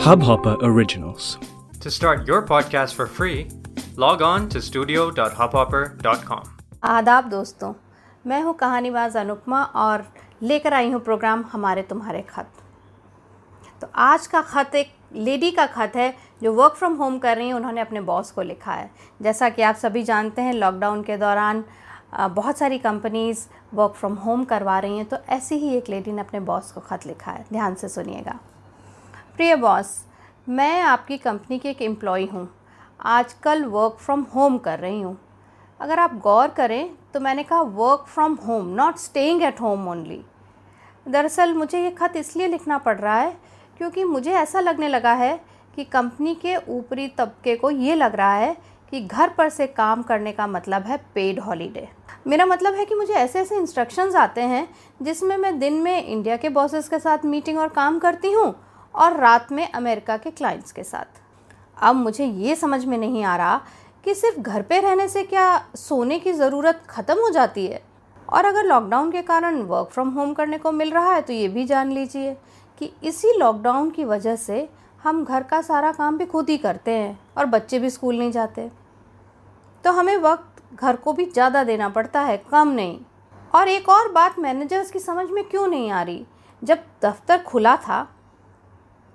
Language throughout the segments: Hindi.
Hubhopper Originals. To start your podcast for free, log on to studio.hubhopper.com. आदाब दोस्तों मैं हूँ कहानीबाज अनुपमा और लेकर आई हूँ प्रोग्राम हमारे तुम्हारे खत तो आज का ख़त एक लेडी का ख़त है जो वर्क फ्रॉम होम कर रही हैं उन्होंने अपने बॉस को लिखा है जैसा कि आप सभी जानते हैं लॉकडाउन के दौरान बहुत सारी कंपनीज़ वर्क फ्रॉम होम करवा रही हैं तो ऐसी ही एक लेडी ने अपने बॉस को ख़त लिखा है ध्यान से सुनिएगा प्रिय बॉस, मैं आपकी कंपनी की एक एम्प्लॉय हूँ। आजकल वर्क फ्रॉम होम कर रही हूँ। अगर आप गौर करें तो मैंने कहा work from home not staying at home only दरअसल मुझे ये ख़त इसलिए लिखना पड़ रहा है क्योंकि मुझे ऐसा लगने लगा है कि कंपनी के ऊपरी तबके को ये लग रहा है कि घर पर से काम करने का मतलब है पेड हॉलीडे मेरा मतलब है कि मुझे ऐसे ऐसे इंस्ट्रक्शंस आते हैं जिसमें मैं दिन में इंडिया के बॉसेस के साथ मीटिंग और काम करती हूँ और रात में अमेरिका के क्लाइंट्स के साथ। अब मुझे ये समझ में नहीं आ रहा कि सिर्फ़ घर पे रहने से क्या सोने की ज़रूरत ख़त्म हो जाती है? और अगर लॉकडाउन के कारण वर्क फ्रॉम होम करने को मिल रहा है तो ये भी जान लीजिए कि इसी लॉकडाउन की वजह से हम घर का सारा काम भी खुद ही करते हैं और बच्चे भी स्कूल नहीं जाते। तो हमें वक्त घर को भी ज़्यादा देना पड़ता है, कम नहीं। और एक और बात मैनेजर्स की समझ में क्यों नहीं आ रही? जब दफ्तर खुला था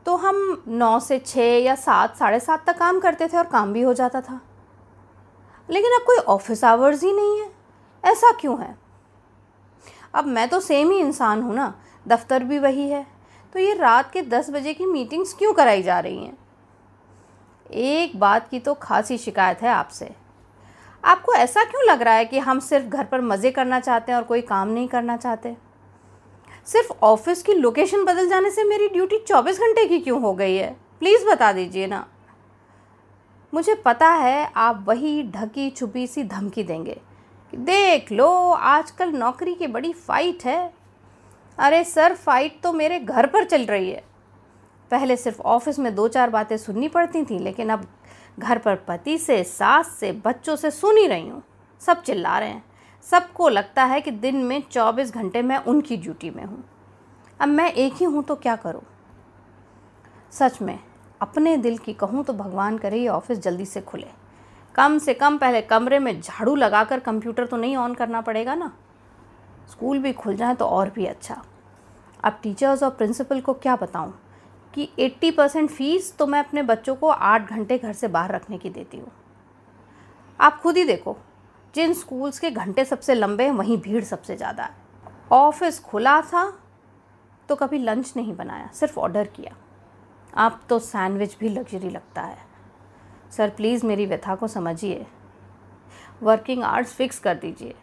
तो हम नौ से छः या सात, साढ़े सात तक काम करते थे और काम भी हो जाता था। लेकिन अब कोई ऑफ़िस आवर्स ही नहीं है। ऐसा क्यों है? अब मैं तो सेम ही इंसान हूँ ना। दफ्तर भी वही है। तो ये रात के दस बजे की मीटिंग्स क्यों कराई जा रही हैं? एक बात की तो खासी शिकायत है आपसे। आपको ऐसा क्यों लग रहा है कि हम सिर्फ़ घर पर मज़े करना चाहते हैं और कोई काम नहीं करना चाहते? सिर्फ़ ऑफ़िस की लोकेशन बदल जाने से मेरी ड्यूटी 24 घंटे की क्यों हो गई है? प्लीज़ बता दीजिए ना। मुझे पता है आप वही ढकी छुपी सी धमकी देंगे। कि देख लो, आजकल नौकरी की बड़ी फ़ाइट है। अरे सर फाइट तो मेरे घर पर चल रही है। पहले सिर्फ़ ऑफ़िस में दो चार बातें सुननी पड़ती थी, लेकिन अब घर पर पति से, सास से, बच्चों से सुन ही रही हूँ। सब चिल्ला रहे हैं। सबको लगता है कि दिन में चौबीस घंटे मैं उनकी ड्यूटी में हूँ। अब मैं एक ही हूँ तो क्या करूँ? सच में, अपने दिल की कहूँ तो भगवान करे ये ऑफ़िस जल्दी से खुले। कम से कम पहले कमरे में झाड़ू लगाकर कंप्यूटर तो नहीं ऑन करना पड़ेगा ना। स्कूल भी खुल जाए तो और भी अच्छा। अब टीचर्स और प्रिंसिपल को क्या बताऊँ कि 80 परसेंट फ़ीस तो मैं अपने बच्चों को आठ घंटे घर से बाहर रखने की देती हूँ। आप खुद ही देखो जिन स्कूल्स के घंटे सबसे लंबे हैं, वहीं भीड़ सबसे ज़्यादा है। ऑफ़िस खुला था तो कभी लंच नहीं बनाया, सिर्फ़ ऑर्डर किया। आप तो सैंडविच भी लग्जरी लगता है। सर, प्लीज़ मेरी व्यथा को समझिए। वर्किंग आवर्स फिक्स कर दीजिए।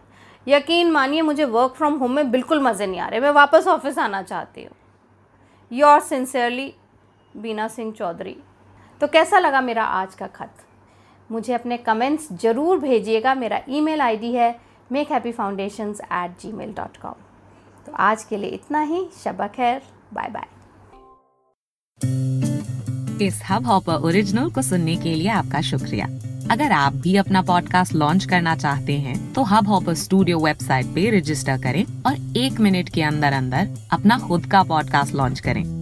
यकीन मानिए, मुझे वर्क फ्रॉम होम में बिल्कुल मज़े नहीं आ रहे। मैं वापस ऑफ़िस आना चाहती हूँ। Yours sincerely, Bina Singh Chaudhary. तो कैसा लगा मेरा आज का खत? मुझे अपने कमेंट्स ज़रूर भेजिएगा। मेरा ईमेल आईडी है make happy foundation at gmail dot com तो आज के लिए इतना ही। शबा खैर बाय बाय इस हब हॉपर ओरिजिनल को सुनने के लिए आपका शुक्रिया। अगर आप भी अपना पॉडकास्ट लॉन्च करना चाहते हैं तो हब हॉपर स्टूडियो वेबसाइट पे रजिस्टर करें और एक मिनट के अंदर अंदर अपना खुद का पॉडकास्ट लॉन्च करें।